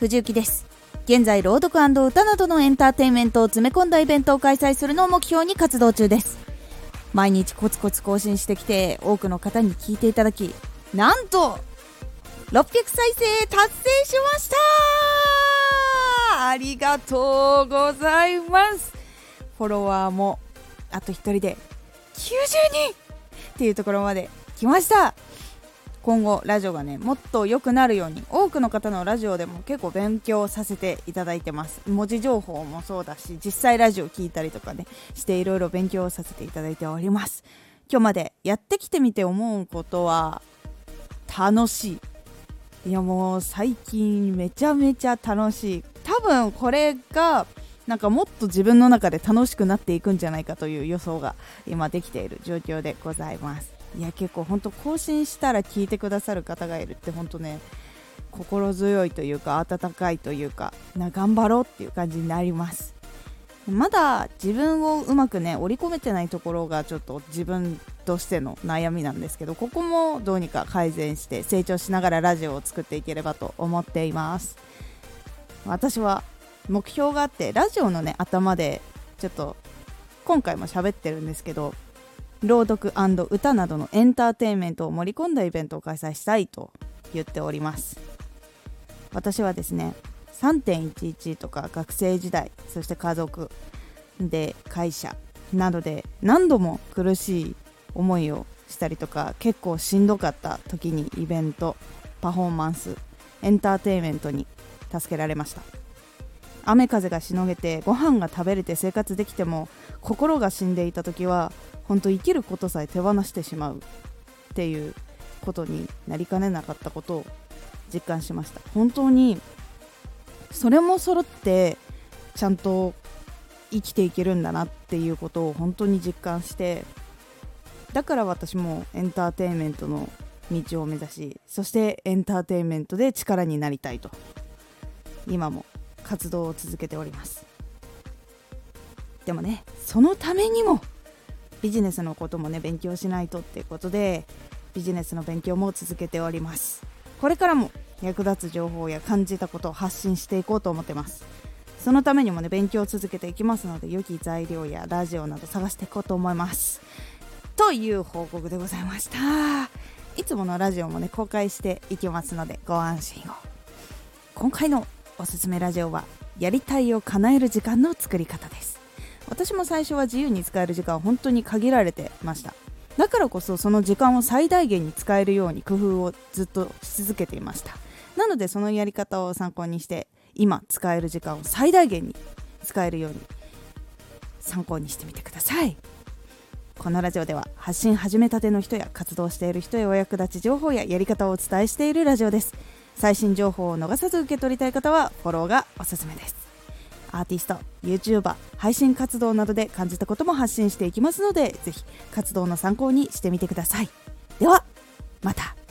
藤幸です。現在朗読歌などのエンターテインメントを詰め込んだイベントを開催するのを目標に活動中です。毎日コツコツ更新してきて多くの方に聞いていただきなんと600再生達成しました!ありがとうございます!フォロワーもあと1人で90人っていうところまで来ました!今後ラジオがねもっと良くなるように多くの方のラジオでも結構勉強させていただいてます。文字情報もそうだし実際ラジオ聞いたりとかねしていろいろ勉強させていただいております。今日までやってきてみて思うことは楽しい。いやもう最近めちゃめちゃ楽しい。多分これがなんかもっと自分の中で楽しくなっていくんじゃないかという予想が今できている状況でございます。いや結構本当更新したら聞いてくださる方がいるって本当ね心強いというか温かいというかな頑張ろうっていう感じになります。まだ自分をうまくね織り込めてないところがちょっと自分としての悩みなんですけどここもどうにか改善して成長しながらラジオを作っていければと思っています。私は目標があってラジオのね頭でちょっと今回も喋ってるんですけど朗読歌などのエンターテインメントを盛り込んだイベントを開催したいと言っております。私はですね3.11とか学生時代そして家族で会社などで何度も苦しい思いをしたりとか結構しんどかった時にイベントパフォーマンスエンターテインメントに助けられました。雨風がしのげてご飯が食べれて生活できても心が死んでいた時は本当生きることさえ手放してしまう。っていうことになりかねなかったことを実感しました。本当にそれも揃ってちゃんと生きていけるんだなっていうことを本当に実感してだから私もエンターテインメントの道を目指しそしてエンターテインメントで力になりたいと。今も活動を続けております。でもねそのためにもビジネスのこともね勉強しないとっていうことでビジネスの勉強も続けております。これからも役立つ情報や感じたことを発信していこうと思ってます。そのためにもね勉強を続けていきますので良き材料やラジオなど探していこうと思います。という報告でございました。いつものラジオもね公開していきますのでご安心を。今回のおすすめラジオはやりたいを叶える時間の作り方です。私も最初は自由に使える時間は本当に限られてました。だからこそその時間を最大限に使えるように工夫をずっとし続けていました。なのでそのやり方を参考にして今使える時間を最大限に使えるように参考にしてみてください。このラジオでは発信始めたての人や活動している人へお役立ち情報ややり方をお伝えしているラジオです。最新情報を逃さず受け取りたい方はフォローがおすすめです。アーティスト YouTuber 配信活動などで感じたことも発信していきますのでぜひ活動の参考にしてみてください。ではまた。